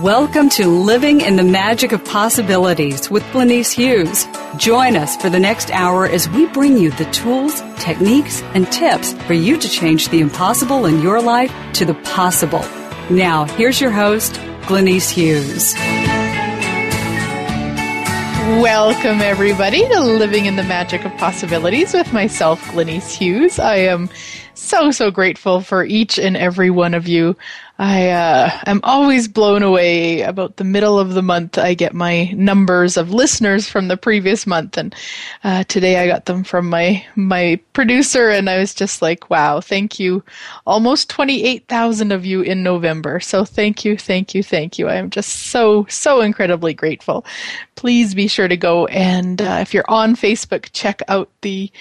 Welcome to Living in the Magic of Possibilities with Glenyce Hughes. Join us for the next hour as we bring you the tools, techniques, and tips for you to change the impossible in your life to the possible. Now, here's your host, Glenyce Hughes. Welcome, everybody, to Living in the Magic of Possibilities with myself, Glenyce Hughes. I am so, so grateful for each and every one of you. I uh, am always blown away about the middle of the month. I get my numbers of listeners from the previous month, and uh, today I got them from my my producer, and I was just like, "Wow, thank you!" Almost twenty eight thousand of you in November. So thank you, thank you, thank you. I am just so so incredibly grateful. Please be sure to go and uh, if you're on Facebook, check out the.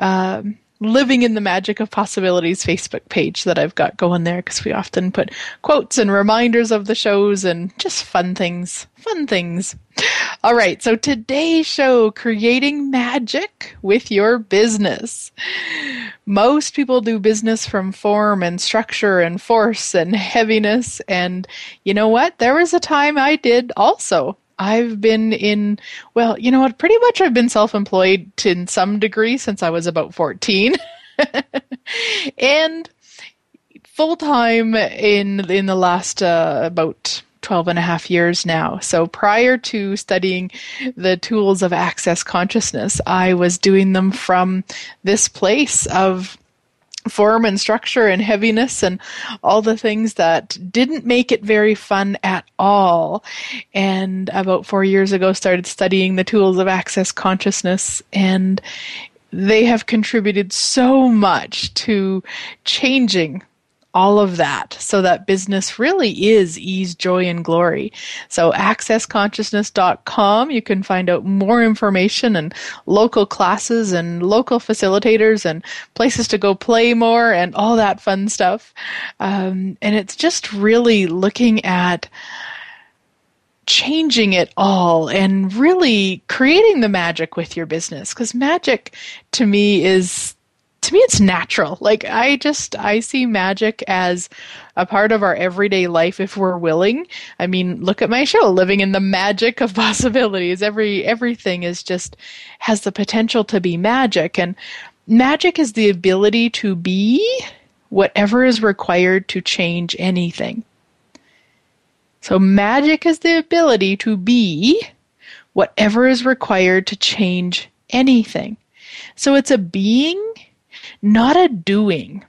Um, Living in the Magic of Possibilities Facebook page that I've got going there because we often put quotes and reminders of the shows and just fun things. Fun things. All right, so today's show creating magic with your business. Most people do business from form and structure and force and heaviness. And you know what? There was a time I did also. I've been in, well, you know what? Pretty much I've been self employed in some degree since I was about 14. and full time in in the last uh, about 12 and a half years now. So prior to studying the tools of access consciousness, I was doing them from this place of form and structure and heaviness and all the things that didn't make it very fun at all. And about four years ago, started studying the tools of access consciousness and they have contributed so much to changing all of that so that business really is ease, joy, and glory. So accessconsciousness.com, you can find out more information and local classes and local facilitators and places to go play more and all that fun stuff. Um, and it's just really looking at changing it all and really creating the magic with your business because magic to me is to me it's natural. Like i just i see magic as a part of our everyday life if we're willing. I mean look at my show living in the magic of possibilities. Every everything is just has the potential to be magic. And magic is the ability to be whatever is required to change anything. So magic is the ability to be whatever is required to change anything. So it's a being not a doing.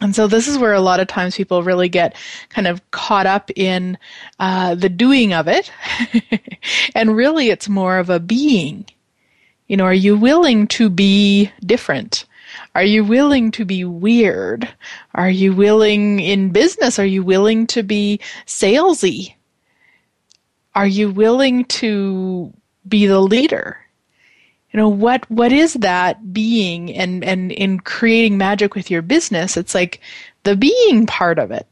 And so this is where a lot of times people really get kind of caught up in uh, the doing of it. and really it's more of a being. You know, are you willing to be different? Are you willing to be weird? Are you willing in business? Are you willing to be salesy? Are you willing to be the leader? You know what what is that being and and in creating magic with your business? It's like the being part of it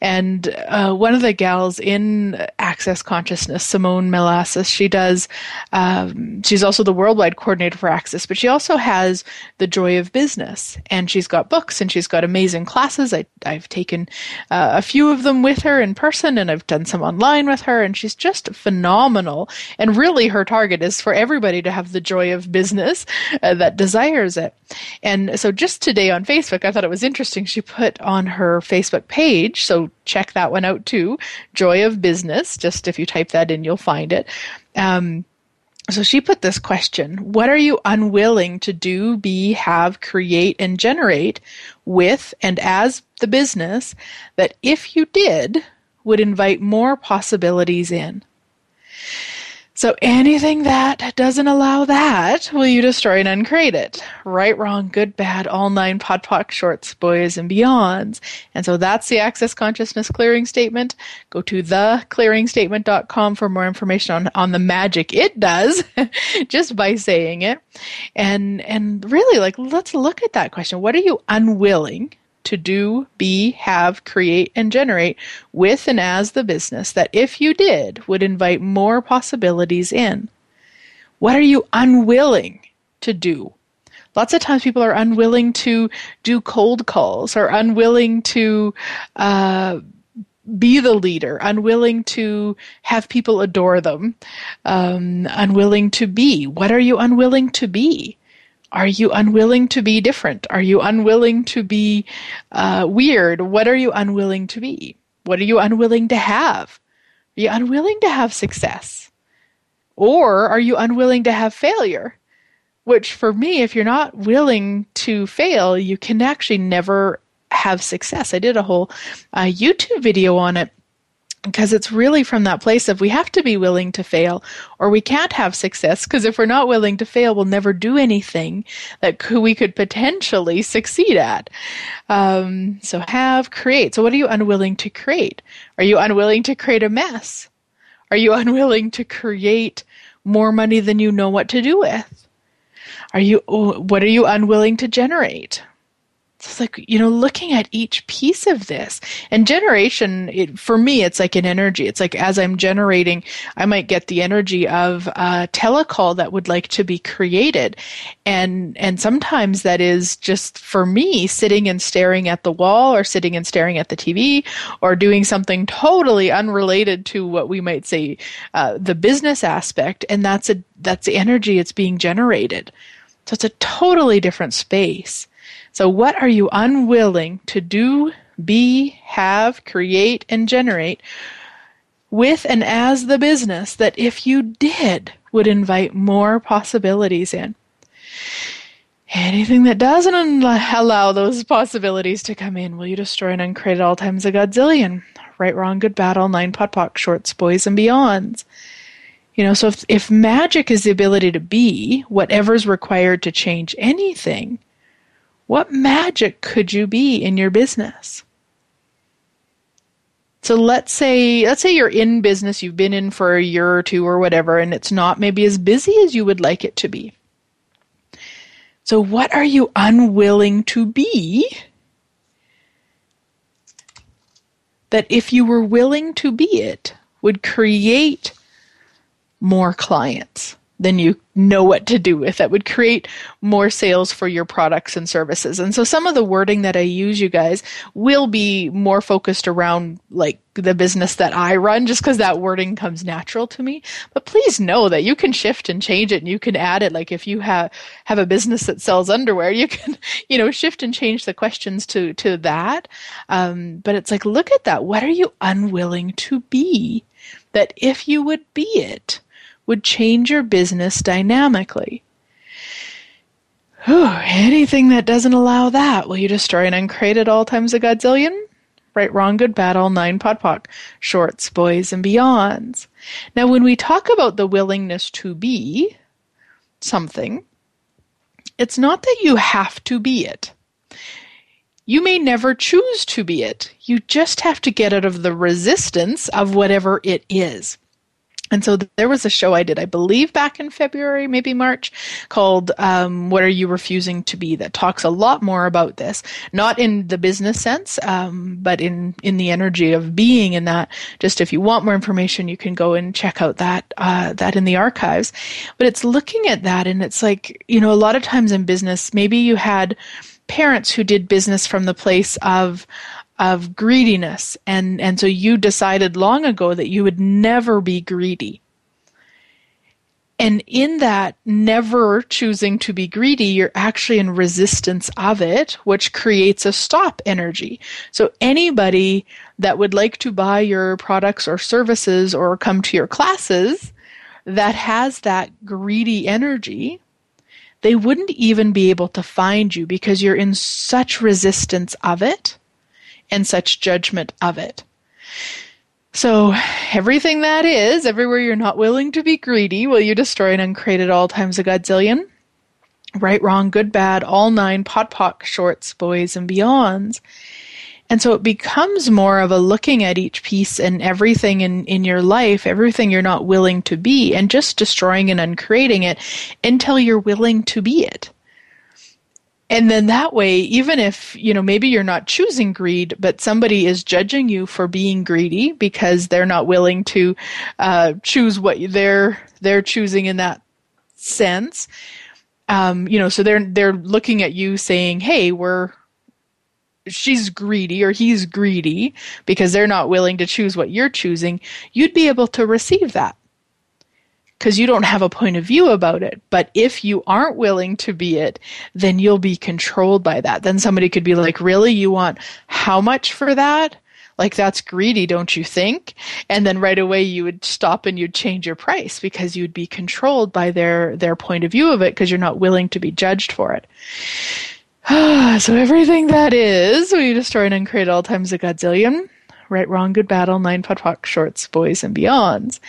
and uh, one of the gals in Access Consciousness, Simone Milasas, she does, um, she's also the worldwide coordinator for Access, but she also has the joy of business. And she's got books and she's got amazing classes. I, I've taken uh, a few of them with her in person and I've done some online with her. And she's just phenomenal. And really, her target is for everybody to have the joy of business uh, that desires it. And so just today on Facebook, I thought it was interesting. She put on her Facebook page, so check that one out too. Joy of Business. Just if you type that in, you'll find it. Um, so she put this question What are you unwilling to do, be, have, create, and generate with and as the business that if you did, would invite more possibilities in. So anything that doesn't allow that, will you destroy and uncreate it? Right, wrong, good, bad, all nine POD POC shorts, boys and beyonds. And so that's the Access Consciousness clearing statement. Go to theclearingstatement.com for more information on, on the magic it does just by saying it. And, and really like, let's look at that question. What are you unwilling to do, be, have, create, and generate with and as the business that if you did would invite more possibilities in? What are you unwilling to do? Lots of times people are unwilling to do cold calls or unwilling to uh, be the leader, unwilling to have people adore them, um, unwilling to be. What are you unwilling to be? Are you unwilling to be different? Are you unwilling to be uh, weird? What are you unwilling to be? What are you unwilling to have? Are you unwilling to have success? Or are you unwilling to have failure? Which, for me, if you're not willing to fail, you can actually never have success. I did a whole uh, YouTube video on it because it's really from that place of we have to be willing to fail or we can't have success because if we're not willing to fail we'll never do anything that we could potentially succeed at. Um, so have create. So what are you unwilling to create? Are you unwilling to create a mess? Are you unwilling to create more money than you know what to do with? Are you what are you unwilling to generate it's like you know looking at each piece of this and generation it, for me it's like an energy. It's like as i'm generating i might get the energy of a telecall that would like to be created. And and sometimes that is just for me sitting and staring at the wall or sitting and staring at the tv or doing something totally unrelated to what we might say uh, the business aspect. And that's a that's the energy it's being generated. So it's a totally different space so, what are you unwilling to do, be, have, create, and generate with and as the business that if you did would invite more possibilities in? Anything that doesn't allow those possibilities to come in, will you destroy and uncreate at all times a godzillion? Right, wrong, good, bad, all nine POD POC, shorts, boys, and beyonds. You know, so if, if magic is the ability to be whatever's required to change anything, what magic could you be in your business? So let's say let's say you're in business, you've been in for a year or two or whatever and it's not maybe as busy as you would like it to be. So what are you unwilling to be? That if you were willing to be it would create more clients than you know what to do with that would create more sales for your products and services. And so some of the wording that I use, you guys, will be more focused around like the business that I run just because that wording comes natural to me. But please know that you can shift and change it and you can add it. Like if you have, have a business that sells underwear, you can, you know, shift and change the questions to, to that. Um, but it's like, look at that. What are you unwilling to be? That if you would be it, would change your business dynamically. Whew, anything that doesn't allow that, will you destroy and uncreate at all times a godzillion? Right, wrong, good, bad, all nine POD POC, shorts, boys, and beyonds. Now, when we talk about the willingness to be something, it's not that you have to be it. You may never choose to be it. You just have to get out of the resistance of whatever it is. And so there was a show I did, I believe, back in February, maybe March, called um, "What Are You Refusing to Be?" that talks a lot more about this, not in the business sense, um, but in in the energy of being. In that, just if you want more information, you can go and check out that uh, that in the archives. But it's looking at that, and it's like you know, a lot of times in business, maybe you had parents who did business from the place of of greediness. And and so you decided long ago that you would never be greedy. And in that never choosing to be greedy you're actually in resistance of it which creates a stop energy. So anybody that would like to buy your products or services or come to your classes that has that greedy energy they wouldn't even be able to find you because you're in such resistance of it and such judgment of it. So, everything that is, everywhere you're not willing to be greedy, will you destroy and uncreate at all times a godzillion? Right, wrong, good, bad, all nine, POD, POC, shorts, boys, and beyonds. And so it becomes more of a looking at each piece and everything in, in your life, everything you're not willing to be, and just destroying and uncreating it until you're willing to be it. And then that way, even if, you know, maybe you're not choosing greed, but somebody is judging you for being greedy because they're not willing to uh, choose what they're they're choosing in that sense. Um, you know, so they're they're looking at you saying, "Hey, we're she's greedy or he's greedy because they're not willing to choose what you're choosing." You'd be able to receive that because you don't have a point of view about it. But if you aren't willing to be it, then you'll be controlled by that. Then somebody could be like, Really? You want how much for that? Like, that's greedy, don't you think? And then right away you would stop and you'd change your price because you'd be controlled by their, their point of view of it because you're not willing to be judged for it. so everything that is, we destroy and uncreate all times a godzillion right, wrong, good, battle, nine POD POC, shorts, boys, and beyonds.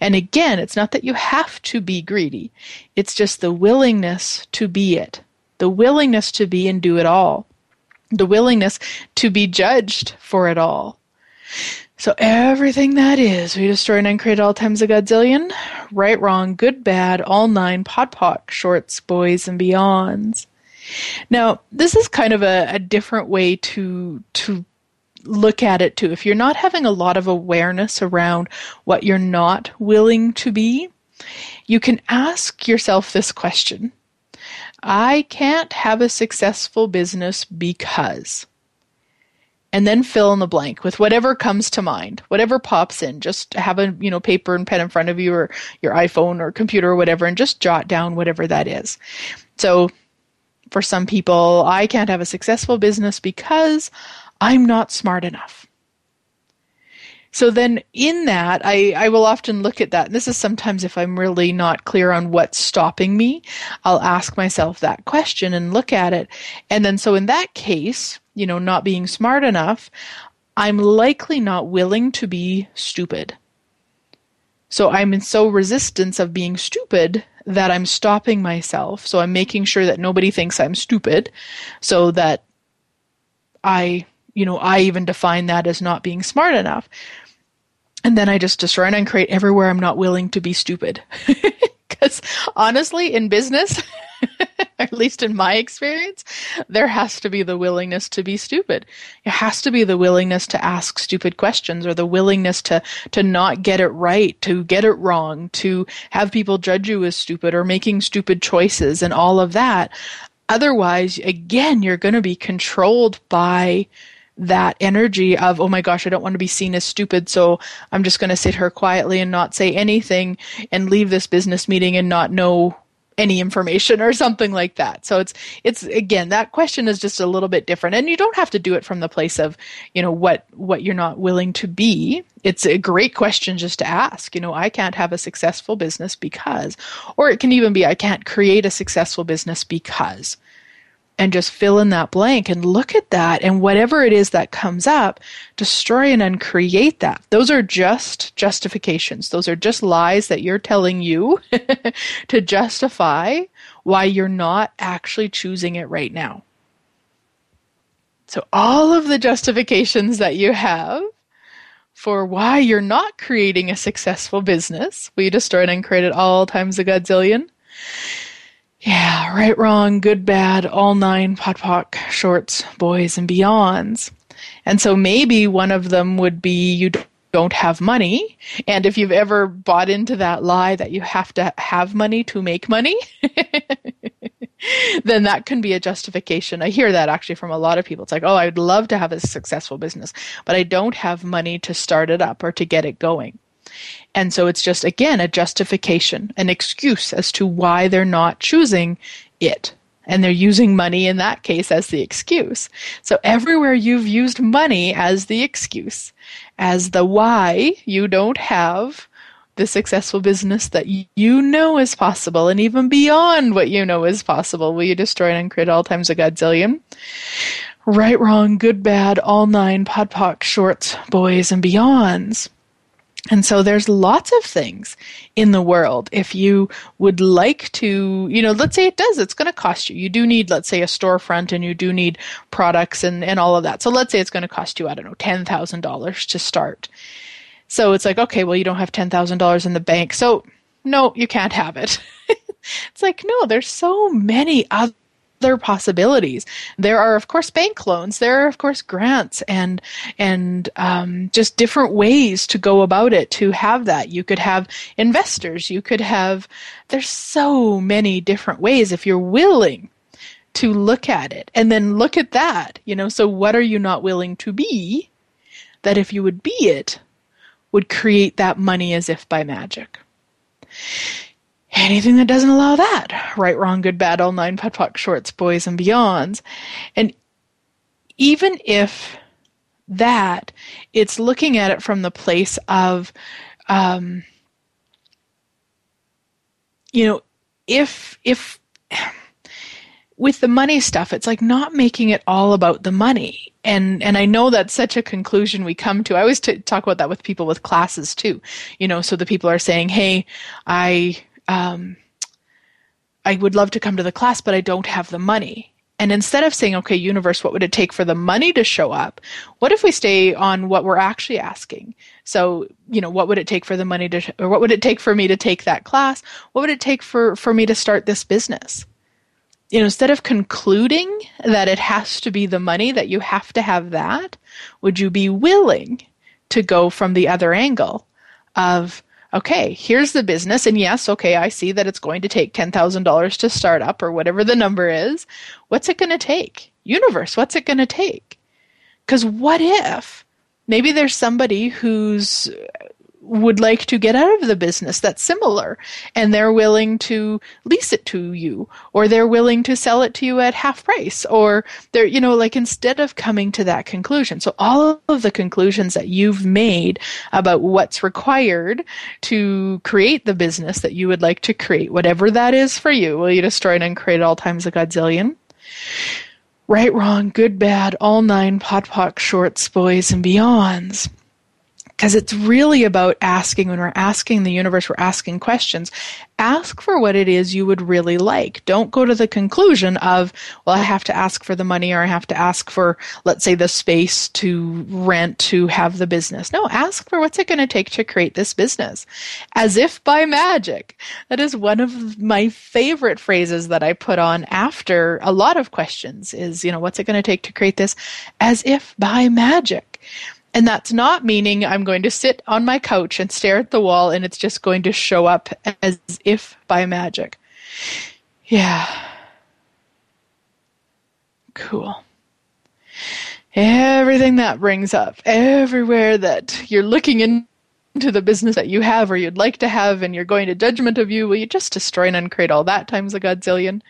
And again, it's not that you have to be greedy. It's just the willingness to be it. The willingness to be and do it all. The willingness to be judged for it all. So everything that is, we destroy and uncreate all times a godzillion. Right, wrong, good, bad, all nine, POD POC, shorts, boys, and beyonds. Now, this is kind of a, a different way to to look at it too. If you're not having a lot of awareness around what you're not willing to be, you can ask yourself this question I can't have a successful business because. And then fill in the blank with whatever comes to mind, whatever pops in. Just have a you know paper and pen in front of you, or your iPhone or computer or whatever, and just jot down whatever that is. So, for some people, I can't have a successful business because I'm not smart enough. So then in that, I, I will often look at that. And this is sometimes if I'm really not clear on what's stopping me, I'll ask myself that question and look at it. And then so in that case, you know, not being smart enough, I'm likely not willing to be stupid. So I'm in so resistance of being stupid that I'm stopping myself. So I'm making sure that nobody thinks I'm stupid so that I you know, I even define that as not being smart enough. And then I just destroy and uncreate everywhere I'm not willing to be stupid. Because honestly, in business, at least in my experience, there has to be the willingness to be stupid. It has to be the willingness to ask stupid questions or the willingness to, to not get it right, to get it wrong, to have people judge you as stupid or making stupid choices and all of that. Otherwise, again, you're going to be controlled by that energy of, oh my gosh, I don't want to be seen as stupid, so I'm just going to sit here quietly and not say anything and leave this business meeting and not know any information or something like that. So it's it's again that question is just a little bit different and you don't have to do it from the place of, you know, what what you're not willing to be. It's a great question just to ask, you know, I can't have a successful business because or it can even be I can't create a successful business because and just fill in that blank and look at that and whatever it is that comes up, destroy and uncreate that. Those are just justifications. Those are just lies that you're telling you to justify why you're not actually choosing it right now. So, all of the justifications that you have for why you're not creating a successful business, we destroy and uncreate it all times a godzillion yeah, right, wrong, good, bad, all nine, pot pock, shorts, boys, and beyonds. And so maybe one of them would be you don't have money. And if you've ever bought into that lie that you have to have money to make money, then that can be a justification. I hear that actually from a lot of people. It's like, oh, I'd love to have a successful business, but I don't have money to start it up or to get it going. And so it's just, again, a justification, an excuse as to why they're not choosing it. And they're using money in that case as the excuse. So everywhere you've used money as the excuse, as the why you don't have the successful business that you know is possible and even beyond what you know is possible, will you destroy and create all times a godzillion? Right, wrong, good, bad, all nine, POD POC, shorts, boys, and beyonds. And so there's lots of things in the world. If you would like to, you know, let's say it does, it's going to cost you. You do need, let's say, a storefront and you do need products and, and all of that. So let's say it's going to cost you, I don't know, $10,000 to start. So it's like, okay, well, you don't have $10,000 in the bank. So no, you can't have it. it's like, no, there's so many other other possibilities. There are, of course, bank loans. There are, of course, grants and and um, just different ways to go about it to have that. You could have investors. You could have. There's so many different ways if you're willing to look at it and then look at that. You know, so what are you not willing to be? That if you would be it, would create that money as if by magic anything that doesn't allow that. Right, wrong, good, bad, all nine, POC, shorts, boys, and beyonds. And even if that, it's looking at it from the place of, um, you know, if, if, with the money stuff, it's like not making it all about the money. And and I know that's such a conclusion we come to. I always t- talk about that with people with classes too. You know, so the people are saying, "Hey, I um, I would love to come to the class, but I don't have the money. And instead of saying, okay, universe, what would it take for the money to show up? What if we stay on what we're actually asking? So, you know, what would it take for the money to, or what would it take for me to take that class? What would it take for, for me to start this business? You know, instead of concluding that it has to be the money, that you have to have that, would you be willing to go from the other angle of, okay, here's the business. And yes, okay, I see that it's going to take $10,000 to start up or whatever the number is. What's it going to take? Universe, what's it going to take? Because what if maybe there's somebody who's would like to get out of the business that's similar and they're willing to lease it to you or they're willing to sell it to you at half price or they're you know like instead of coming to that conclusion. So all of the conclusions that you've made about what's required to create the business that you would like to create whatever that is for you will you destroy it and create all times a godzillion? Right wrong good bad all nine POD POC shorts boys and beyonds because it's really about asking when we're asking the universe, we're asking questions. Ask for what it is you would really like. Don't go to the conclusion of, well, I have to ask for the money or I have to ask for, let's say, the space to rent to have the business. No, ask for what's it going to take to create this business. As if by magic. That is one of my favorite phrases that I put on after a lot of questions is, you know, what's it going to take to create this? As if by magic. And that's not meaning I'm going to sit on my couch and stare at the wall and it's just going to show up as if by magic. Yeah. Cool. Everything that brings up, everywhere that you're looking in to the business that you have or you'd like to have and you're going to judgment of you, will you just destroy and uncreate all that times a godzillion?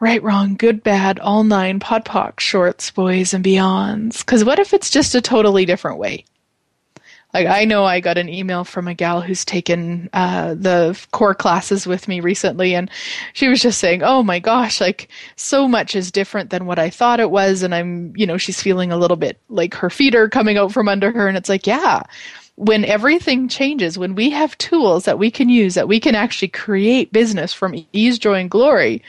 Right, wrong, good, bad, all nine, POD POC, shorts, boys, and beyonds. Because what if it's just a totally different way? Like I know I got an email from a gal who's taken uh, the core classes with me recently, and she was just saying, "Oh my gosh, like so much is different than what I thought it was," and I'm, you know, she's feeling a little bit like her feet are coming out from under her, and it's like, yeah, when everything changes, when we have tools that we can use, that we can actually create business from ease, joy, and glory.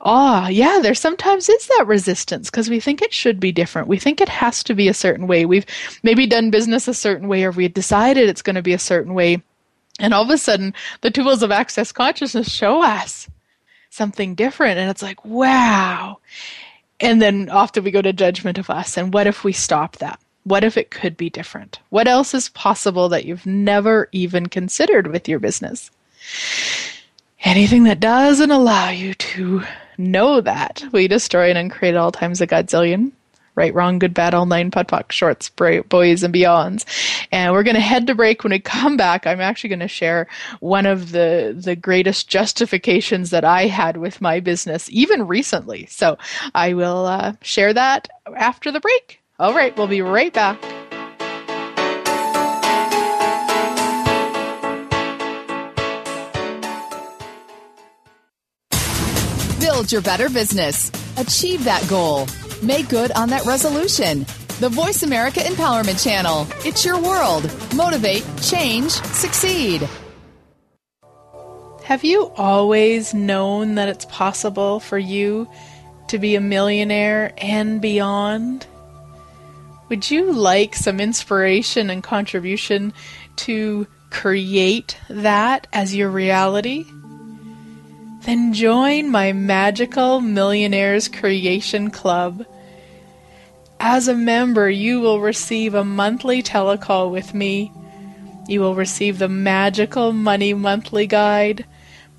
Ah, oh, yeah, there sometimes is that resistance because we think it should be different. We think it has to be a certain way. We've maybe done business a certain way or we decided it's going to be a certain way. And all of a sudden, the tools of access consciousness show us something different. And it's like, wow. And then often we go to judgment of us. And what if we stop that? What if it could be different? What else is possible that you've never even considered with your business? Anything that doesn't allow you to know that, we destroy and uncreate all times a godzillion. Right, wrong, good, bad, all nine, POC, shorts, boys, and beyonds. And we're going to head to break. When we come back, I'm actually going to share one of the, the greatest justifications that I had with my business, even recently. So I will uh, share that after the break. All right, we'll be right back. Build your better business. Achieve that goal. Make good on that resolution the Voice America Empowerment Channel. It's your world. Motivate, change, succeed. Have you always known that it's possible for you to be a millionaire and beyond? Would you like some inspiration and contribution to create that as your reality? Then join my Magical Millionaires Creation Club. As a member, you will receive a monthly telecall with me. You will receive the Magical Money Monthly Guide,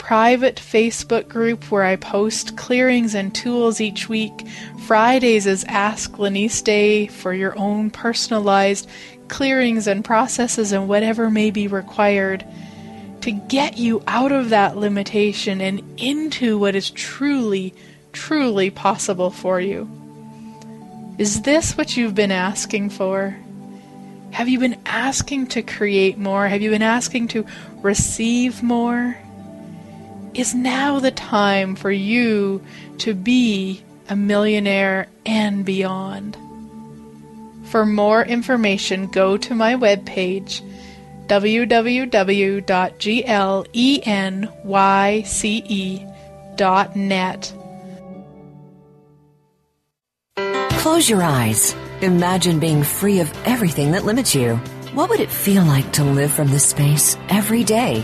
private Facebook group where I post clearings and tools each week. Fridays is Ask Glenyce Day for your own personalized clearings and processes and whatever may be required to get you out of that limitation and into what is truly, truly possible for you. Is this what you've been asking for? Have you been asking to create more? Have you been asking to receive more? Is now the time for you to be a millionaire and beyond? For more information, go to my webpage www.glenyce.net. Close your eyes. Imagine being free of everything that limits you. What would it feel like to live from this space every day?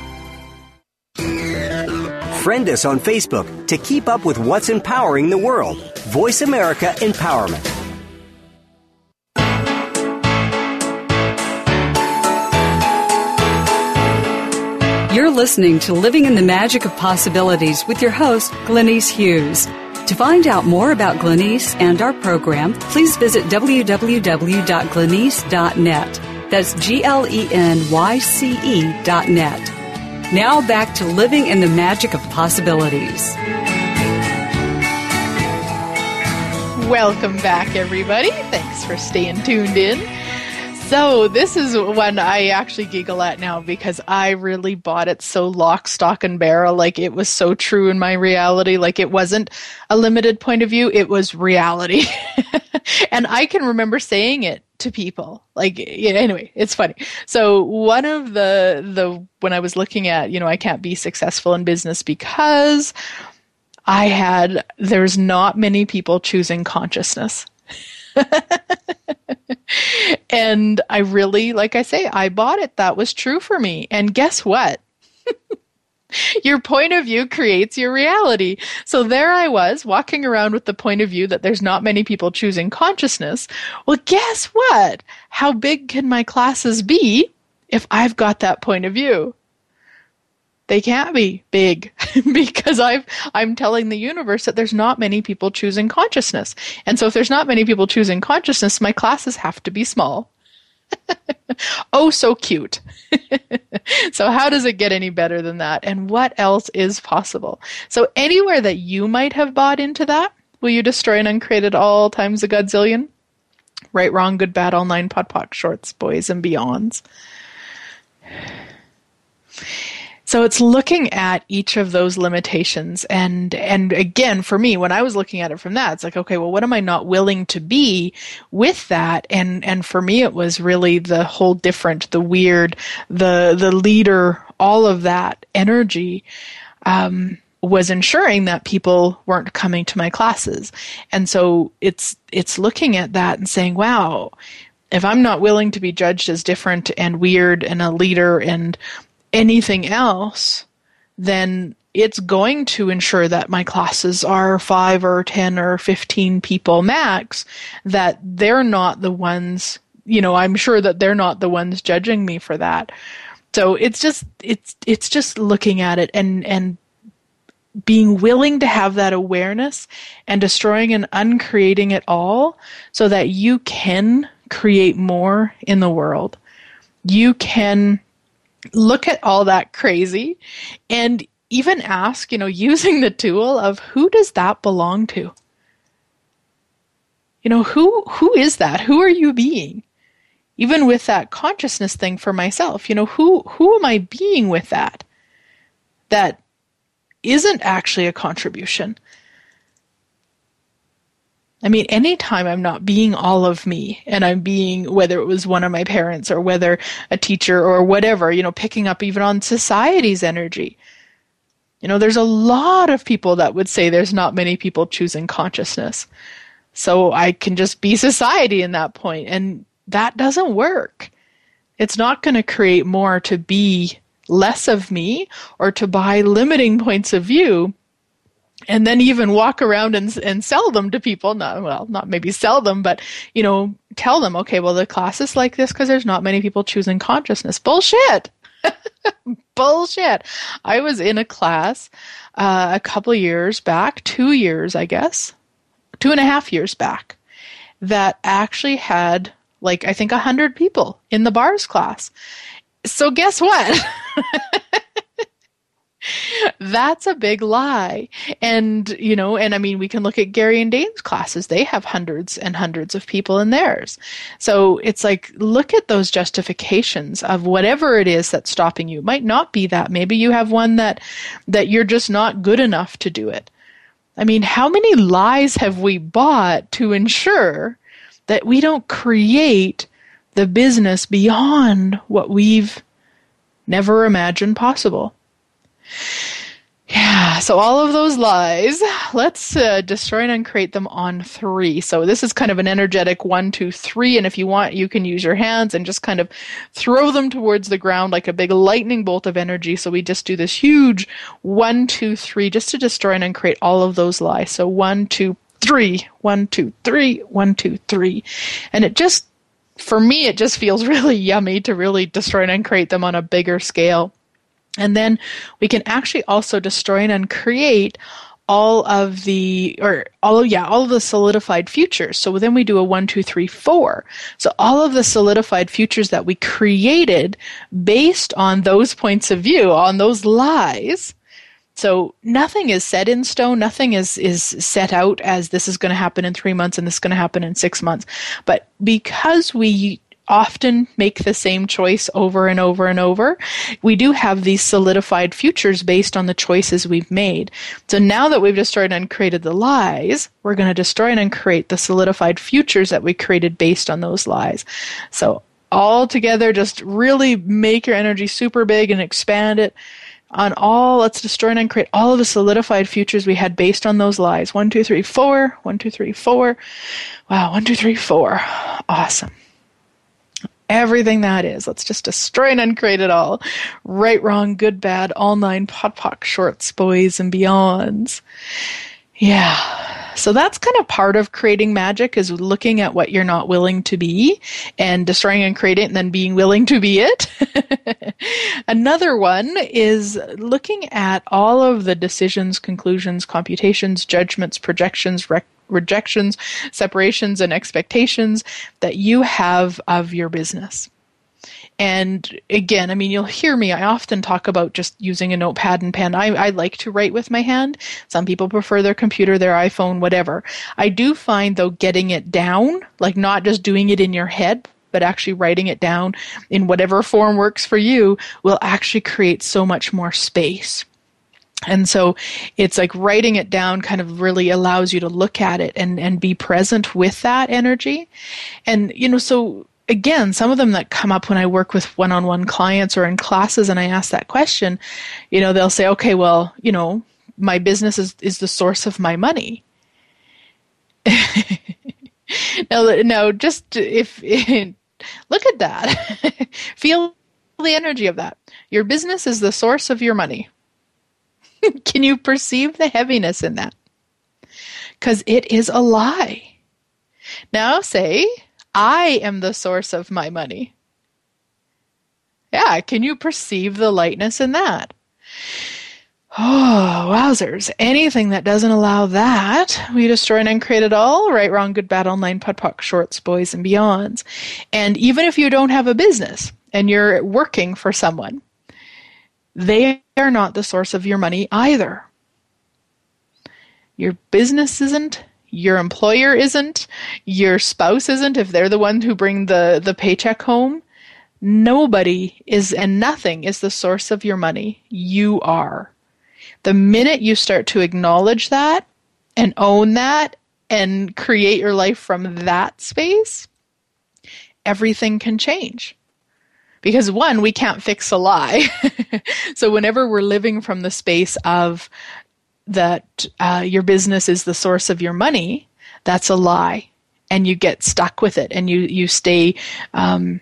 Friend us on Facebook to keep up with what's empowering the world. Voice America Empowerment. You're listening to Living in the Magic of Possibilities with your host, Glenyce Hughes. To find out more about Glenyce and our program, please visit www.glenyce.net. That's G L E N Y C E dot net. Now back to living in the magic of possibilities. Welcome back, everybody. Thanks for staying tuned in. So, this is one I actually giggle at now because I really bought it so lock, stock, and barrel. Like it was so true in my reality. Like it wasn't a limited point of view, it was reality. and I can remember saying it to people. Like yeah, anyway, it's funny. So one of the the when I was looking at, you know, I can't be successful in business because I had there's not many people choosing consciousness. and I really, like I say, I bought it. That was true for me. And guess what? your point of view creates your reality. So there I was walking around with the point of view that there's not many people choosing consciousness. Well, guess what? How big can my classes be if I've got that point of view? They can't be big because I've I'm telling the universe that there's not many people choosing consciousness. And so if there's not many people choosing consciousness, my classes have to be small. oh, so cute. so, how does it get any better than that? And what else is possible? So, anywhere that you might have bought into that, will you destroy and uncreate all times a godzillion? Right, wrong, good, bad, all nine, pot, pot, shorts, boys, and beyonds. So it's looking at each of those limitations. And and again for me when I was looking at it from that it's like okay well what am I not willing to be with that? And and for me it was really the whole different the weird the the leader all of that energy um, was ensuring that people weren't coming to my classes. And so it's it's looking at that and saying wow if I'm not willing to be judged as different and weird and a leader and anything else, then it's going to ensure that my classes are five or 10 or 15 people max, that they're not the ones, you know, I'm sure that they're not the ones judging me for that. So it's just, it's, it's just looking at it and, and being willing to have that awareness and destroying and uncreating it all so that you can create more in the world. You can look at all that crazy and even ask, you know, using the tool of who does that belong to? You know, who who is that? Who are you being? Even with that consciousness thing for myself, you know, who who am I being with that? That isn't actually a contribution. I mean, anytime I'm not being all of me and I'm being, whether it was one of my parents or whether a teacher or whatever, you know, picking up even on society's energy. You know, there's a lot of people that would say there's not many people choosing consciousness. So I can just be society in that point, And that doesn't work. It's not going to create more to be less of me or to buy limiting points of view and then even walk around and and sell them to people. Not well not maybe sell them but you know tell them okay well the class is like this because there's not many people choosing consciousness. Bullshit! Bullshit! I was in a class uh, a couple years back two years i guess two and a half years back that actually had like i think a hundred people in the bars class. So guess what That's a big lie. And, you know, and I mean, we can look at Gary and Dane's classes. They have hundreds and hundreds of people in theirs. So it's like, look at those justifications of whatever it is that's stopping you. It might not be that. Maybe you have one that, that you're just not good enough to do it. I mean, how many lies have we bought to ensure that we don't create the business beyond what we've never imagined possible? Yeah, so all of those lies, let's uh, destroy and uncreate them on three. So this is kind of an energetic one, two, three, and if you want, you can use your hands and just kind of throw them towards the ground like a big lightning bolt of energy. So we just do this huge one, two, three, just to destroy and uncreate all of those lies. So one, two, three, one, two, three, one, two, three, and it just, for me, it just feels really yummy to really destroy and uncreate them on a bigger scale. And then we can actually also destroy and uncreate all of the or all yeah all of the solidified futures. So then we do a one two three four. So all of the solidified futures that we created based on those points of view on those lies. So nothing is set in stone. Nothing is is set out as this is going to happen in 3 months and this is going to happen in 6 months. But because we often make the same choice over and over and over, we do have these solidified futures based on the choices we've made. So now that we've destroyed and created the lies, we're going to destroy and uncreate the solidified futures that we created based on those lies. So all together, just really make your energy super big and expand it on all. Let's destroy and uncreate all of the solidified futures we had based on those lies. One two three four. One two three four. Wow one two three four. Awesome everything that is. Let's just destroy and uncreate it all. Right, wrong, good, bad, all nine POD POC shorts, boys, and beyonds. Yeah. So that's kind of part of creating magic is looking at what you're not willing to be and destroying and creating and then being willing to be it. Another one is looking at all of the decisions, conclusions, computations, judgments, projections, rec- rejections, separations, and expectations that you have of your business. And again, I mean, you'll hear me. I often talk about just using a notepad and pen. I, I, like to write with my hand. Some people prefer their computer, their iPhone, whatever. I do find, though, getting it down, like not just doing it in your head, but actually writing it down in whatever form works for you, will actually create so much more space. And so it's like writing it down kind of really allows you to look at it and, and be present with that energy. And, you know, so again, some of them that come up when I work with one on one clients or in classes and I ask that question, you know, they'll say, okay, well, you know, my business is, is the source of my money. now, now, just if, look at that, feel the energy of that. Your business is the source of your money. Can you perceive the heaviness in that? Because it is a lie. Now say, I am the source of my money. Yeah, can you perceive the lightness in that? Oh, wowzers. Anything that doesn't allow that, we destroy and uncreate it all. Right, wrong, good, bad, online, POD POC, shorts, boys, and beyonds. And even if you don't have a business and you're working for someone, they are not the source of your money either. Your business isn't, your employer isn't, your spouse isn't if they're the one who bring the, the paycheck home. Nobody is and nothing is the source of your money. You are. The minute you start to acknowledge that and own that and create your life from that space, everything can change. Because one, we can't fix a lie. so whenever we're living from the space of that uh, your business is the source of your money, that's a lie. And you get stuck with it and you, you stay um,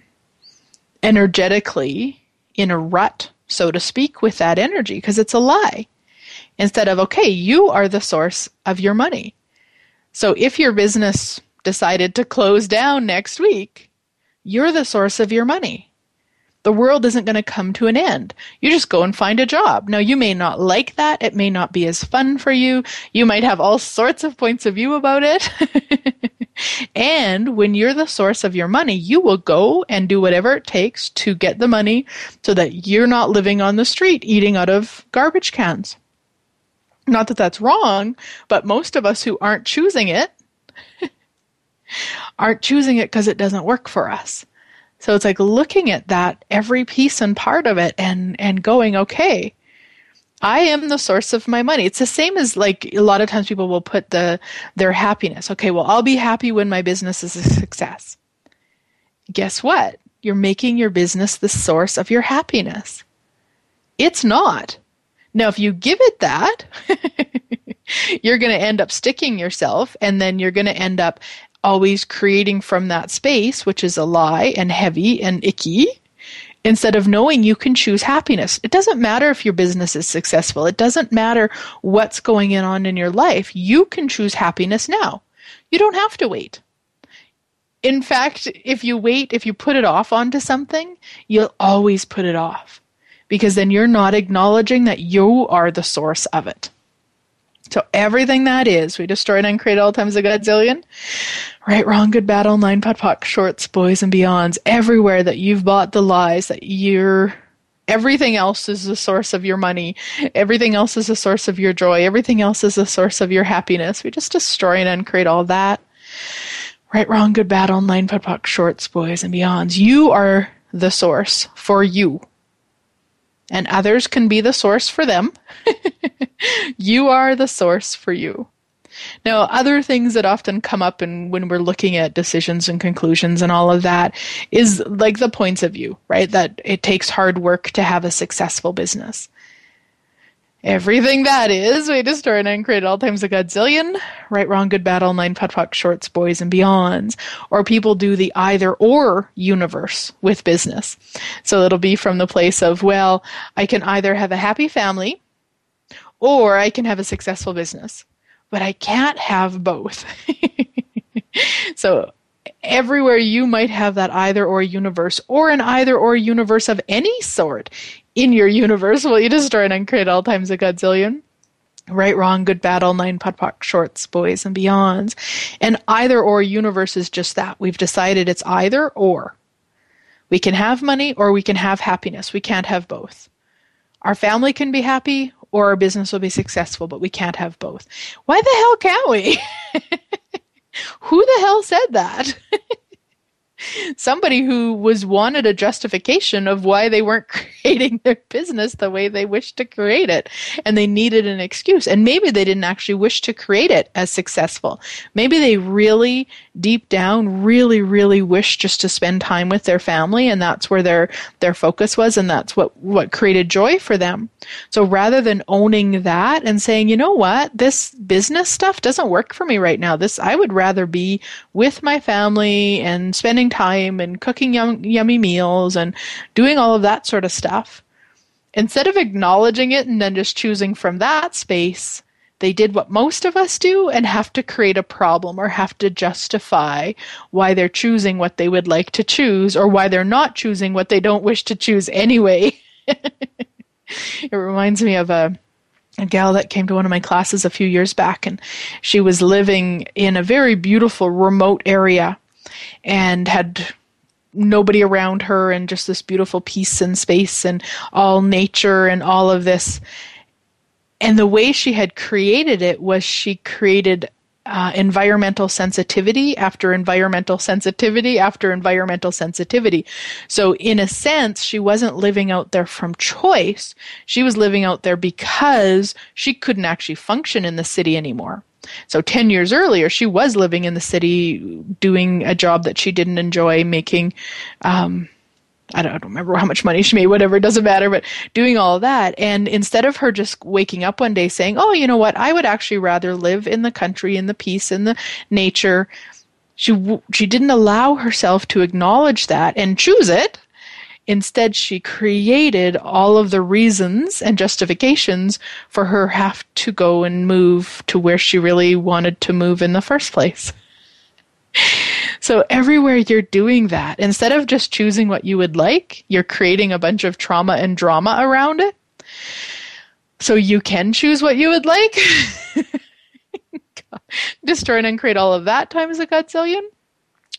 energetically in a rut, so to speak, with that energy because it's a lie instead of, okay, you are the source of your money. So if your business decided to close down next week, you're the source of your money. The world isn't going to come to an end. You just go and find a job. Now, you may not like that. It may not be as fun for you. You might have all sorts of points of view about it. and when you're the source of your money, you will go and do whatever it takes to get the money so that you're not living on the street eating out of garbage cans. Not that that's wrong, but most of us who aren't choosing it aren't choosing it because it doesn't work for us. So it's like looking at that every piece and part of it and and going, okay, I am the source of my money. It's the same as like a lot of times people will put the their happiness. Okay, well, I'll be happy when my business is a success. Guess what? You're making your business the source of your happiness. It's not. Now, if you give it that, you're going to end up sticking yourself, and then you're going to end up always creating from that space, which is a lie and heavy and icky, instead of knowing you can choose happiness. It doesn't matter if your business is successful, it doesn't matter what's going on in your life. You can choose happiness now. You don't have to wait. In fact, if you wait, if you put it off onto something, you'll always put it off because then you're not acknowledging that you are the source of it. So everything that is, we destroy and uncreate all times a godzillion. Right, wrong, good, bad, all nine, POD POC, shorts, boys, and beyonds. Everywhere that you've bought the lies that you're everything else is the source of your money. Everything else is the source of your joy. Everything else is the source of your happiness. We just destroy and uncreate all that. Right, wrong, good, bad, all nine, POD POC, shorts, boys, and beyonds. You are the source for you and others can be the source for them. you are the source for you. Now, other things that often come up in, when we're looking at decisions and conclusions and all of that is like the points of view, right? That it takes hard work to have a successful business. Everything that is, we destroy and create all times a godzillion. Right, wrong, good, bad, all nine, POD POC, shorts, boys, and beyonds. Or people do the either or universe with business. So it'll be from the place of, well, I can either have a happy family or I can have a successful business, but I can't have both. so everywhere you might have that either or universe or an either or universe of any sort in your universe will you destroy and uncreate all times a godzillion? Right, wrong, good, bad, all nine POD POC, shorts, boys, and beyonds. And either or universe is just that. We've decided it's either or. We can have money or we can have happiness. We can't have both. Our family can be happy or our business will be successful, but we can't have both. Why the hell can't we? Who the hell said that? somebody who was wanted a justification of why they weren't creating their business the way they wished to create it. And they needed an excuse. And maybe they didn't actually wish to create it as successful. Maybe they really deep down really really wish just to spend time with their family. And that's where their their focus was. And that's what what created joy for them so rather than owning that and saying you know what this business stuff doesn't work for me right now this I would rather be with my family and spending time and cooking yum, yummy meals and doing all of that sort of stuff. Instead of acknowledging it and then just choosing from that space, they did what most of us do and have to create a problem or have to justify why they're choosing what they would like to choose or why they're not choosing what they don't wish to choose anyway. it reminds me of a a gal that came to one of my classes a few years back, and she was living in a very beautiful remote area and had nobody around her and just this beautiful peace and space and all nature and all of this. And the way she had created it was she created uh, environmental sensitivity after environmental sensitivity after environmental sensitivity. So, in a sense, she wasn't living out there from choice. She was living out there because she couldn't actually function in the city anymore. So 10 years earlier, she was living in the city doing a job that she didn't enjoy, making, um, I don't, I don't, remember how much money she made, whatever, it doesn't matter, but doing all that. And instead of her just waking up one day saying, oh, you know what, I would actually rather live in the country, in the peace, in the nature, she, she didn't allow herself to acknowledge that and choose it Instead, she created all of the reasons and justifications for her have to go and move to where she really wanted to move in the first place. So everywhere you're doing that, instead of just choosing what you would like, you're creating a bunch of trauma and drama around it. So you can choose what you would like. Destroy and uncreate all of that times a godzillion.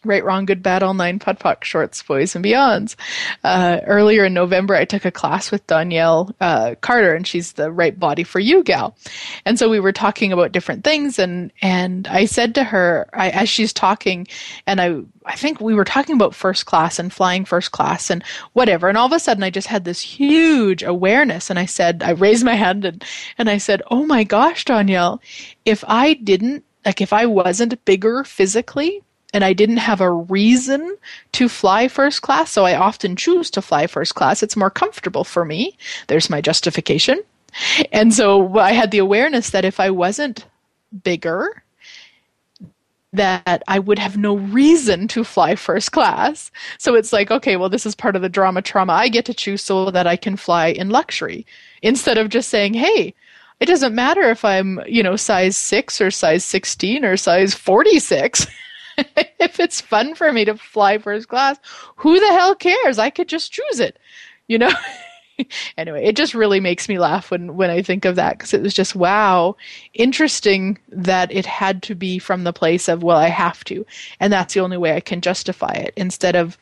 Right, Wrong, Good, Bad, All Nine, POD POC, Shorts, Boys, and Beyonds. Uh, earlier in November, I took a class with Danielle uh, Carter, and she's the Right Body for You gal. And so we were talking about different things, and and I said to her, I, as she's talking, and I I think we were talking about first class and flying first class and whatever, and all of a sudden I just had this huge awareness, and I said, I raised my hand and and I said, Oh my gosh, Danielle, if I didn't like if I wasn't bigger physically and I didn't have a reason to fly first class, so I often choose to fly first class. It's more comfortable for me. There's my justification. And so I had the awareness that if I wasn't bigger, that I would have no reason to fly first class. So it's like, okay, well, this is part of the drama trauma. I get to choose so that I can fly in luxury instead of just saying, hey, it doesn't matter if I'm, you know, size six or size 16 or size 46. if it's fun for me to fly first class, who the hell cares? I could just choose it, you know? anyway, it just really makes me laugh when, when I think of that because it was just, wow, interesting that it had to be from the place of, well, I have to. And that's the only way I can justify it instead of,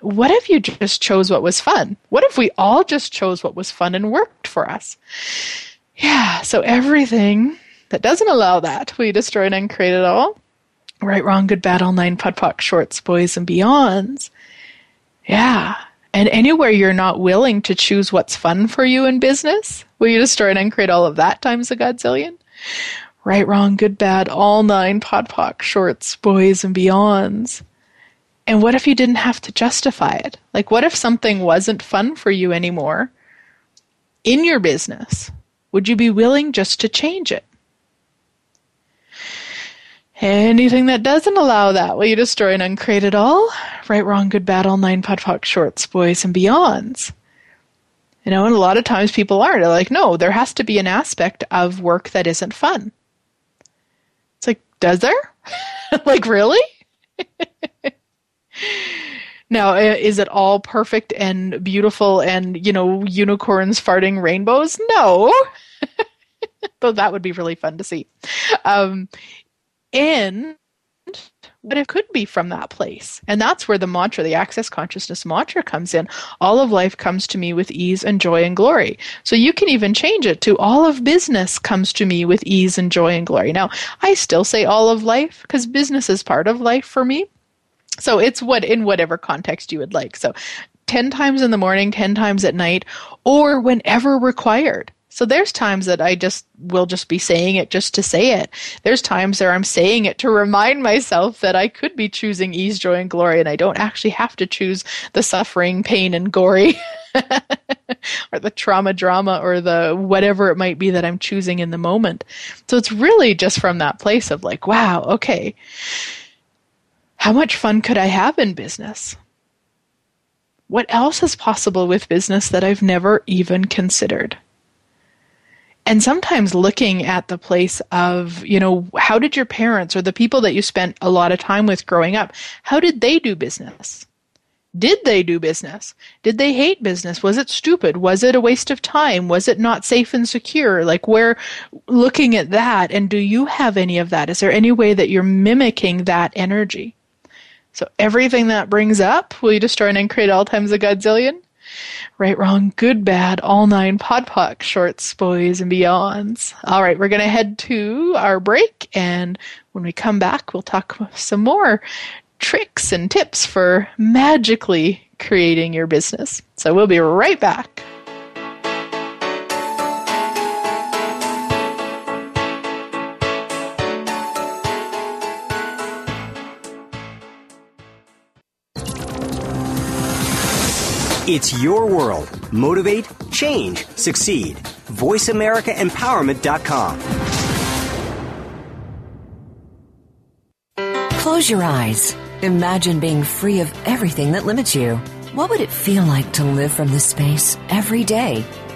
what if you just chose what was fun? What if we all just chose what was fun and worked for us? Yeah, so everything that doesn't allow that, we destroy and uncreate it all. Right, Wrong, Good, Bad, All Nine, POD POC, Shorts, Boys, and Beyonds. Yeah. And anywhere you're not willing to choose what's fun for you in business, will you destroy and uncreate all of that times a godzillion? Right, Wrong, Good, Bad, All Nine, POD POC, Shorts, Boys, and Beyonds. And what if you didn't have to justify it? Like, what if something wasn't fun for you anymore in your business? Would you be willing just to change it? Anything that doesn't allow that, will you destroy and uncreate it all? Right, wrong, good, bad, all nine POD POC shorts, boys, and beyonds. You know, and a lot of times people aren't. They're like, no, there has to be an aspect of work that isn't fun. It's like, does there? like, really? now, is it all perfect and beautiful and, you know, unicorns farting rainbows? No. Though that would be really fun to see. Um, and what it could be from that place. And that's where the mantra, the access consciousness mantra comes in. All of life comes to me with ease and joy and glory. So you can even change it to all of business comes to me with ease and joy and glory. Now, I still say all of life because business is part of life for me. So it's what in whatever context you would like. So 10 times in the morning, 10 times at night, or whenever required. So there's times that I just will just be saying it just to say it. There's times where I'm saying it to remind myself that I could be choosing ease, joy, and glory, and I don't actually have to choose the suffering, pain, and gory, or the trauma, drama, or the whatever it might be that I'm choosing in the moment. So it's really just from that place of like, wow, okay, how much fun could I have in business? What else is possible with business that I've never even considered? And sometimes looking at the place of you know how did your parents or the people that you spent a lot of time with growing up how did they do business Did they do business? Did they hate business? Was it stupid? Was it a waste of time? Was it not safe and secure? Like, we're looking at that, and do you have any of that? Is there any way that you're mimicking that energy? So, everything that brings up, will you destroy and create all times a godzillion? Right, wrong, good, bad, all nine POD POC, shorts, boys, and beyonds. All right, we're going to head to our break, and when we come back, we'll talk some more tricks and tips for magically creating your business. So we'll be right back. It's your world. Motivate, change, succeed. VoiceAmericaEmpowerment.com. Close your eyes. Imagine being free of everything that limits you. What would it feel like to live from this space every day?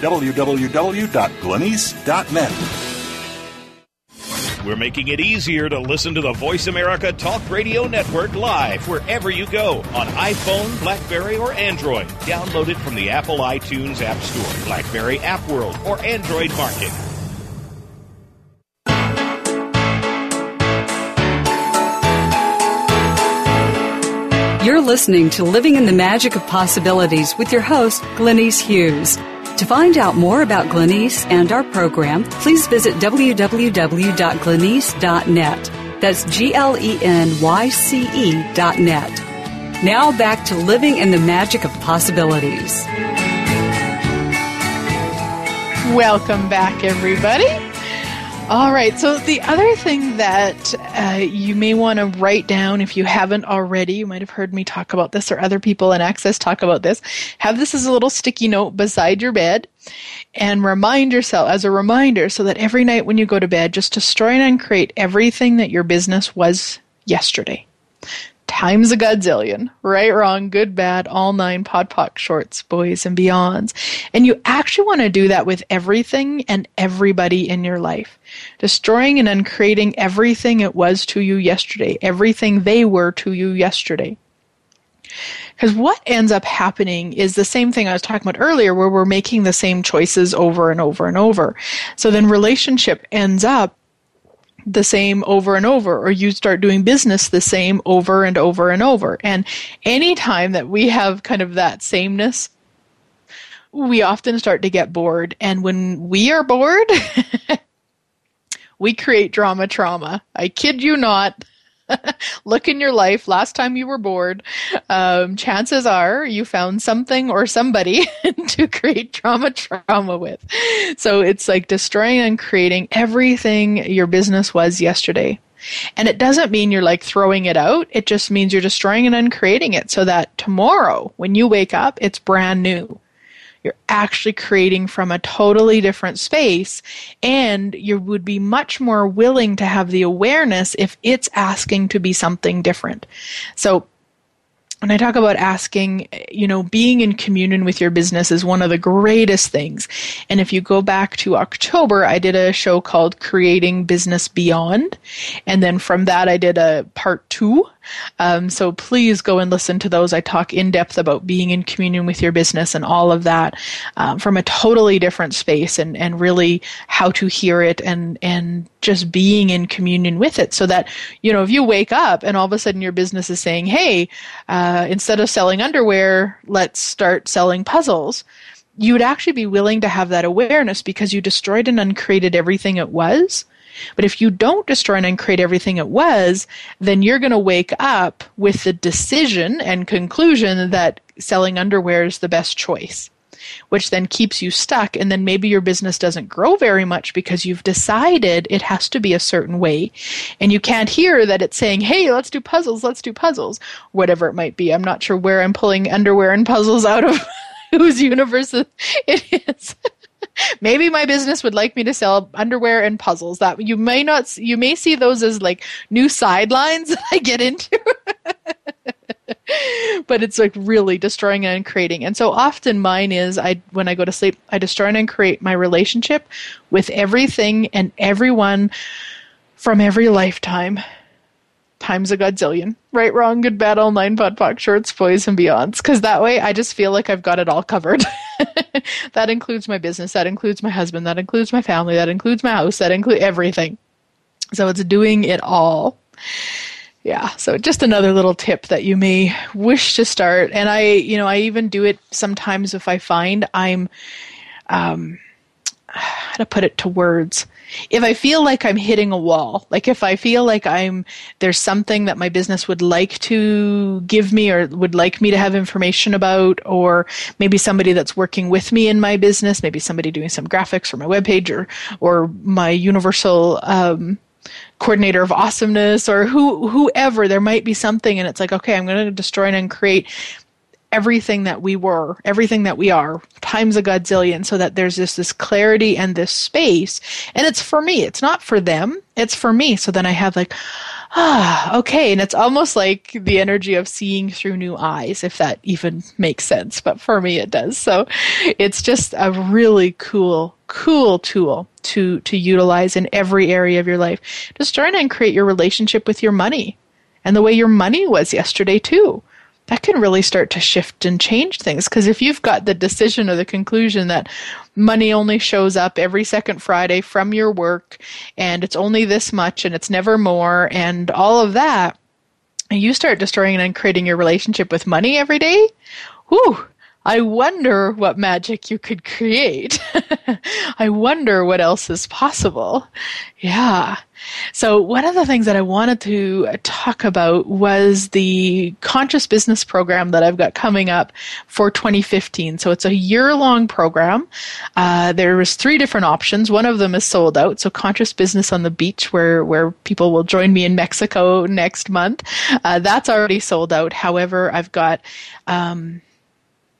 www.glenyce.net. We're making it easier to listen to the Voice America Talk Radio Network live wherever you go on iPhone, Blackberry, or Android. Download it from the Apple iTunes App Store, Blackberry App World, or Android Market. You're listening to Living in the Magic of Possibilities with your host, Glenyce Hughes. To find out more about Glenyce and our program, please visit www.glenyce.net. That's G L E N Y C E dot net. Now back to living in the magic of possibilities. Welcome back, everybody. All right. So the other thing that uh, you may want to write down if you haven't already, you might have heard me talk about this or other people in Access talk about this. Have this as a little sticky note beside your bed, and remind yourself as a reminder, so that every night when you go to bed, just destroy and uncreate everything that your business was yesterday times a godzillion, right, wrong, good, bad, all nine POD POC shorts, boys and beyonds. And you actually want to do that with everything and everybody in your life. Destroying and uncreating everything it was to you yesterday, everything they were to you yesterday. Because what ends up happening is the same thing I was talking about earlier, where we're making the same choices over and over and over. So then relationship ends up the same over and over, or you start doing business the same over and over and over. And anytime that we have kind of that sameness, we often start to get bored. And when we are bored, we create drama trauma. I kid you not. Look in your life. Last time you were bored, um, chances are you found something or somebody to create trauma trauma with. So it's like destroying and creating everything your business was yesterday. And it doesn't mean you're like throwing it out. It just means you're destroying and uncreating it so that tomorrow, when you wake up, it's brand new you're actually creating from a totally different space and you would be much more willing to have the awareness if it's asking to be something different. So when I talk about asking, you know, being in communion with your business is one of the greatest things. And if you go back to October, I did a show called Creating Business Beyond. And then from that, I did a part two Um, so please go and listen to those. I talk in depth about being in communion with your business and all of that um, from a totally different space and, and really how to hear it and, and just being in communion with it so that, you know, if you wake up and all of a sudden your business is saying, hey, uh, instead of selling underwear, let's start selling puzzles you would actually be willing to have that awareness because you destroyed and uncreated everything it was. But if you don't destroy and uncreate everything it was, then you're going to wake up with the decision and conclusion that selling underwear is the best choice, which then keeps you stuck. And then maybe your business doesn't grow very much because you've decided it has to be a certain way. And you can't hear that it's saying, hey, let's do puzzles, let's do puzzles, whatever it might be. I'm not sure where I'm pulling underwear and puzzles out of. whose universe it is. Maybe my business would like me to sell underwear and puzzles. That you may not, you may see those as like new sidelines that I get into. but it's like really destroying and creating. And so often mine is I when I go to sleep, I destroy and create my relationship with everything and everyone from every lifetime times a godzillion. Right, wrong, good, bad, all nine, POD POC, shorts, boys, and beyonds. Because that way I just feel like I've got it all covered. that includes my business, that includes my husband, that includes my family, that includes my house, that includes everything. So it's doing it all. Yeah, so just another little tip that you may wish to start. And I, you know, I even do it sometimes if I find I'm, um, how to put it to words if I feel like I'm hitting a wall, like if I feel like I'm there's something that my business would like to give me or would like me to have information about, or maybe somebody that's working with me in my business, maybe somebody doing some graphics for my webpage or or my universal um, coordinator of awesomeness or who whoever there might be something and it's like okay i'm going to destroy and create everything that we were, everything that we are, times a godzillion, so that there's this this clarity and this space. And it's for me. It's not for them. It's for me. So then I have like, ah, okay. And it's almost like the energy of seeing through new eyes, if that even makes sense. But for me, it does. So it's just a really cool, cool tool to to utilize in every area of your life. Just trying to create your relationship with your money and the way your money was yesterday too that can really start to shift and change things. Because if you've got the decision or the conclusion that money only shows up every second Friday from your work and it's only this much and it's never more and all of that, and you start destroying and creating your relationship with money every day, whew, I wonder what magic you could create. I wonder what else is possible. Yeah. So, one of the things that I wanted to talk about was the conscious business program that I've got coming up for 2015. So, it's a year long program. Uh, there was three different options. One of them is sold out. So, conscious business on the beach, where, where people will join me in Mexico next month. Uh, that's already sold out. However, I've got um,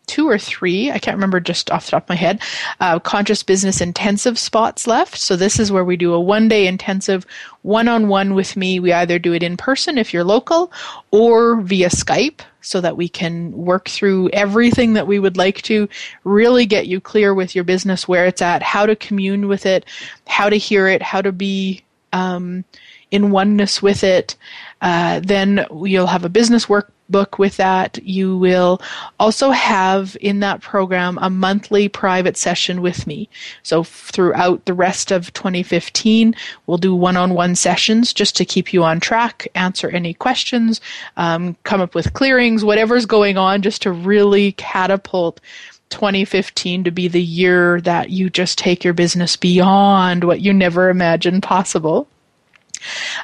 two or three, I can't remember just off the top of my head, uh, conscious business intensive spots left. So this is where we do a one day intensive one on one with me. We either do it in person if you're local or via Skype so that we can work through everything that we would like to really get you clear with your business, where it's at, how to commune with it, how to hear it, how to be, um, in oneness with it. Uh, then you'll have a business work book with that. You will also have in that program a monthly private session with me. So throughout the rest of 2015, we'll do one-on-one sessions just to keep you on track, answer any questions, um, come up with clearings, whatever's going on, just to really catapult 2015 to be the year that you just take your business beyond what you never imagined possible.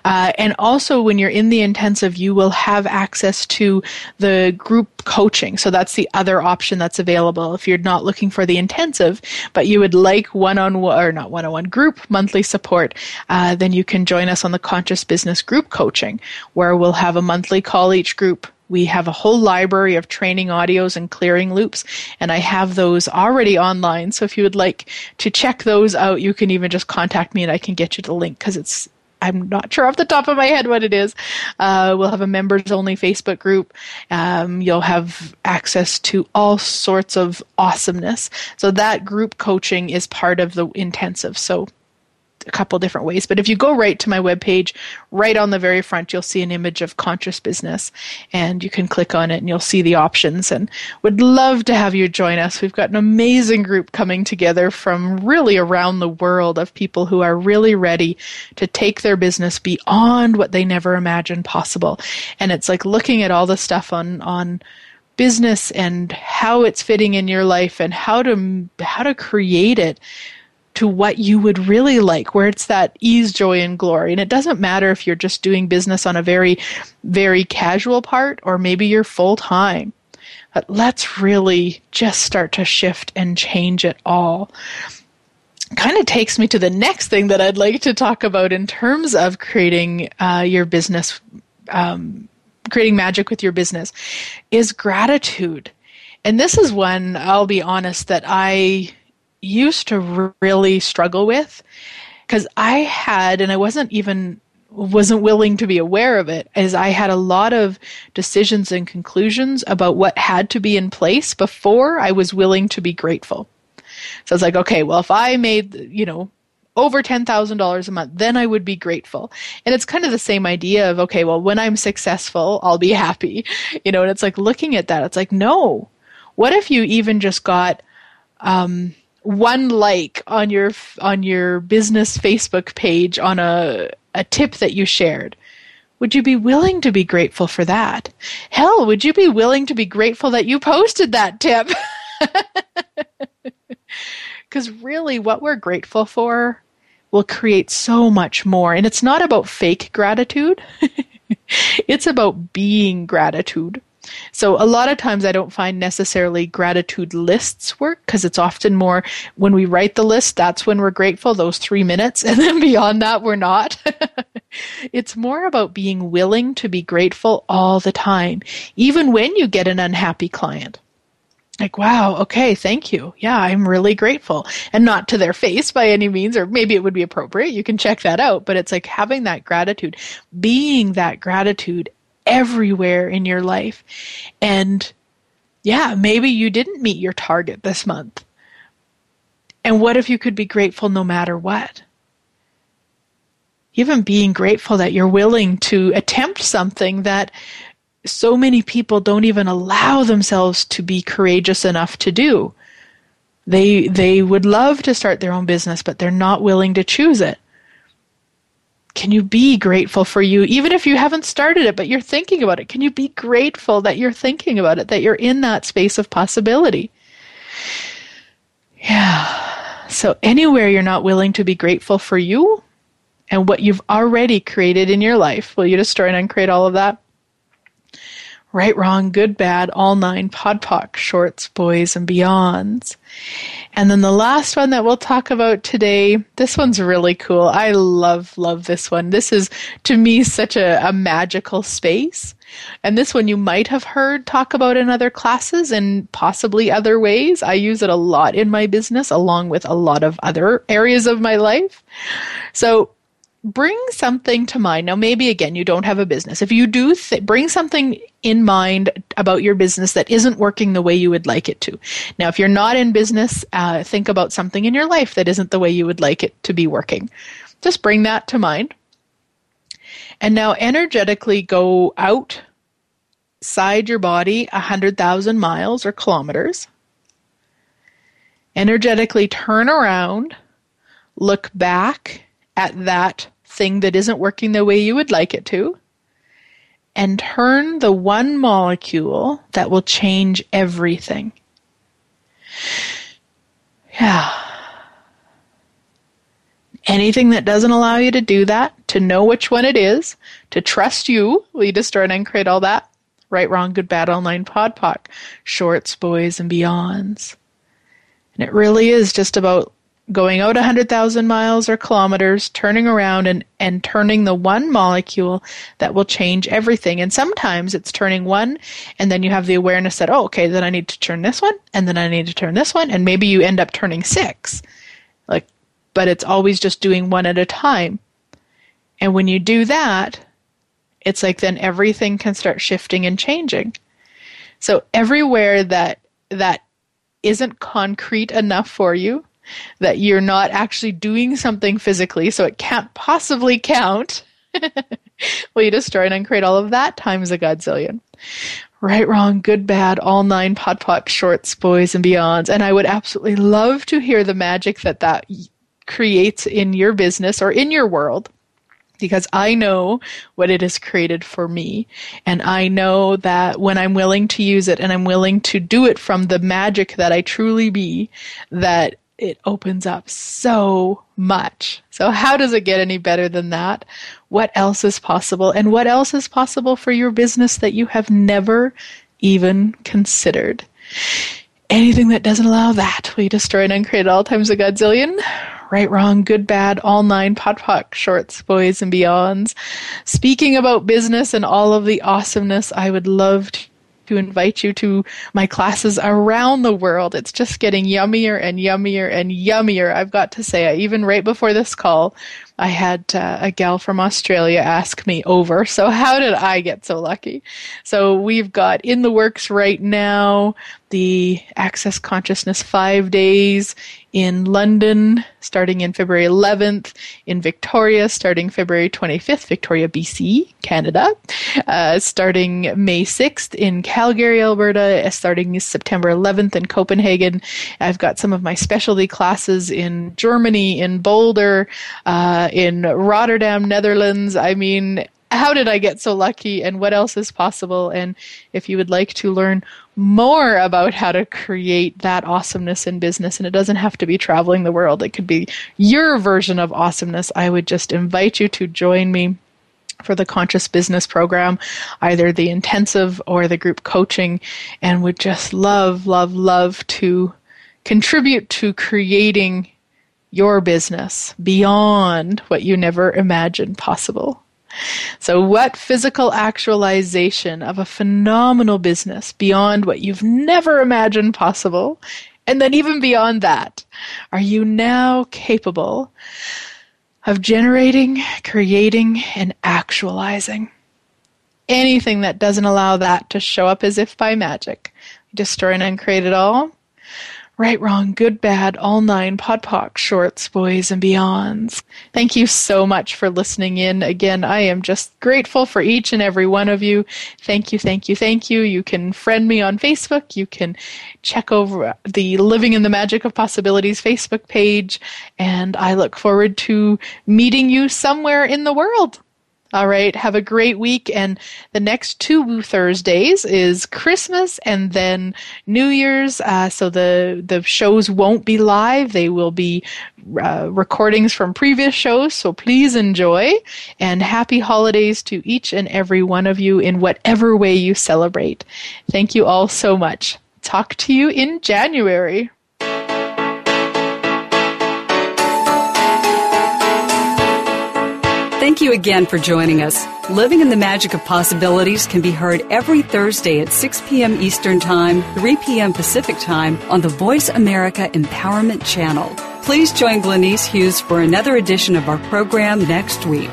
Uh, and also, when you're in the intensive, you will have access to the group coaching. So that's the other option that's available. If you're not looking for the intensive, but you would like one on one, or not one on one group monthly support, uh, then you can join us on the Conscious Business Group Coaching, where we'll have a monthly call each group we have a whole library of training audios and clearing loops, and I have those already online. So if you would like to check those out, you can even just contact me and I can get you the link because it's I'm not sure off the top of my head what it is. Uh, we'll have a members only Facebook group. Um, you'll have access to all sorts of awesomeness. So that group coaching is part of the intensive. So a couple different ways. But if you go right to my webpage, right on the very front, you'll see an image of conscious business and you can click on it and you'll see the options and would love to have you join us. We've got an amazing group coming together from really around the world of people who are really ready to take their business beyond what they never imagined possible. And it's like looking at all the stuff on, on, business and how it's fitting in your life and how to how to create it to what you would really like, where it's that ease, joy, and glory. And it doesn't matter if you're just doing business on a very, very casual part or maybe you're full time. But let's really just start to shift and change it all. Kind of takes me to the next thing that I'd like to talk about in terms of creating uh, your business, um, creating magic with your business, is gratitude. And this is one, I'll be honest, that I used to really struggle with because I had, and I wasn't even wasn't willing to be aware of it as I had a lot of decisions and conclusions about what had to be in place before I was willing to be grateful. So I was like, okay, well, if I made, you know, over $10,000 a month, then I would be grateful. And it's kind of the same idea of, okay, well, when I'm successful, I'll be happy. You know, and it's like looking at that, it's like, no. What if you even just got, um, one like on your on your business Facebook page on a a tip that you shared. Would you be willing to be grateful for that? Hell, would you be willing to be grateful that you posted that tip? Because really, what we're grateful for will create so much more. And it's not about fake gratitude, it's about being gratitude. So a lot of times I don't find necessarily gratitude lists work because it's often more when we write the list, that's when we're grateful, those three minutes. And then beyond that, we're not. it's more about being willing to be grateful all the time, even when you get an unhappy client like wow okay thank you yeah i'm really grateful and not to their face by any means or maybe it would be appropriate you can check that out but it's like having that gratitude being that gratitude everywhere in your life. And yeah, maybe you didn't meet your target this month. And what if you could be grateful no matter what? Even being grateful that you're willing to attempt something that so many people don't even allow themselves to be courageous enough to do. They they would love to start their own business, but they're not willing to choose it can you be grateful for you even if you haven't started it but you're thinking about it? Can you be grateful that you're thinking about it that you're in that space of possibility? Yeah. So anywhere you're not willing to be grateful for you and what you've already created in your life will you destroy and uncreate all of that right, wrong, good, bad, all nine, POD POC, shorts, boys, and beyonds. And then the last one that we'll talk about today, this one's really cool. I love, love this one. This is, to me, such a, a magical space. And this one you might have heard talk about in other classes and possibly other ways. I use it a lot in my business along with a lot of other areas of my life. So bring something to mind. Now, maybe again, you don't have a business. If you do, th- bring something in mind about your business that isn't working the way you would like it to. Now, if you're not in business, uh, think about something in your life that isn't the way you would like it to be working. Just bring that to mind. And now energetically go outside your body 100,000 miles or kilometers. Energetically turn around, look back at that thing that isn't working the way you would like it to and turn the one molecule that will change everything. Yeah. Anything that doesn't allow you to do that, to know which one it is, to trust you, lead start and create all that. Right, wrong, good, bad, all nine, podpoc, shorts, boys, and beyonds. And it really is just about going out 100,000 miles or kilometers, turning around and, and turning the one molecule that will change everything. And sometimes it's turning one, and then you have the awareness that, oh, okay, then I need to turn this one, and then I need to turn this one, and maybe you end up turning six. Like, but it's always just doing one at a time. And when you do that, it's like then everything can start shifting and changing. So everywhere that that isn't concrete enough for you, that you're not actually doing something physically, so it can't possibly count. well, you destroy and uncreate all of that times a godzillion. Right, wrong, good, bad, all nine POD shorts, boys, and beyonds. And I would absolutely love to hear the magic that that creates in your business or in your world because I know what it has created for me. And I know that when I'm willing to use it and I'm willing to do it from the magic that I truly be, that it opens up so much. So, how does it get any better than that? What else is possible? And what else is possible for your business that you have never even considered? Anything that doesn't allow that, we destroy and uncreate all times a godzillion? right, wrong, good, bad, all nine POD POC shorts, boys and beyonds. Speaking about business and all of the awesomeness, I would love to to invite you to my classes around the world. It's just getting yummier and yummier and yummier. I've got to say, even right before this call, I had uh, a gal from Australia ask me over. So, how did I get so lucky? So, we've got in the works right now the Access Consciousness five days in London starting in February 11th, in Victoria starting February 25th, Victoria, BC, Canada, uh, starting May 6th in Calgary, Alberta, starting September 11th in Copenhagen. I've got some of my specialty classes in Germany, in Boulder, uh, in Rotterdam, Netherlands. I mean, how did I get so lucky and what else is possible? And if you would like to learn more about how to create that awesomeness in business, and it doesn't have to be traveling the world, it could be your version of awesomeness, I would just invite you to join me for the conscious business program, either the intensive or the group coaching, and would just love, love, love to contribute to creating your business beyond what you never imagined possible. So, what physical actualization of a phenomenal business beyond what you've never imagined possible, and then even beyond that, are you now capable of generating, creating, and actualizing? Anything that doesn't allow that to show up as if by magic, destroy and uncreate it all, Right, Wrong, Good, Bad, All Nine, POD POC, Shorts, Boys, and Beyonds. Thank you so much for listening in. Again, I am just grateful for each and every one of you. Thank you, thank you, thank you. You can friend me on Facebook. You can check over the Living in the Magic of Possibilities Facebook page. And I look forward to meeting you somewhere in the world. All right. Have a great week. And the next two Thursdays is Christmas and then New Year's. Uh, so the, the shows won't be live. They will be uh, recordings from previous shows. So please enjoy and happy holidays to each and every one of you in whatever way you celebrate. Thank you all so much. Talk to you in January. Thank you again for joining us. Living in the Magic of Possibilities can be heard every Thursday at 6 p.m. Eastern Time, 3 p.m. Pacific Time on the Voice America Empowerment Channel. Please join Glenyce Hughes for another edition of our program next week.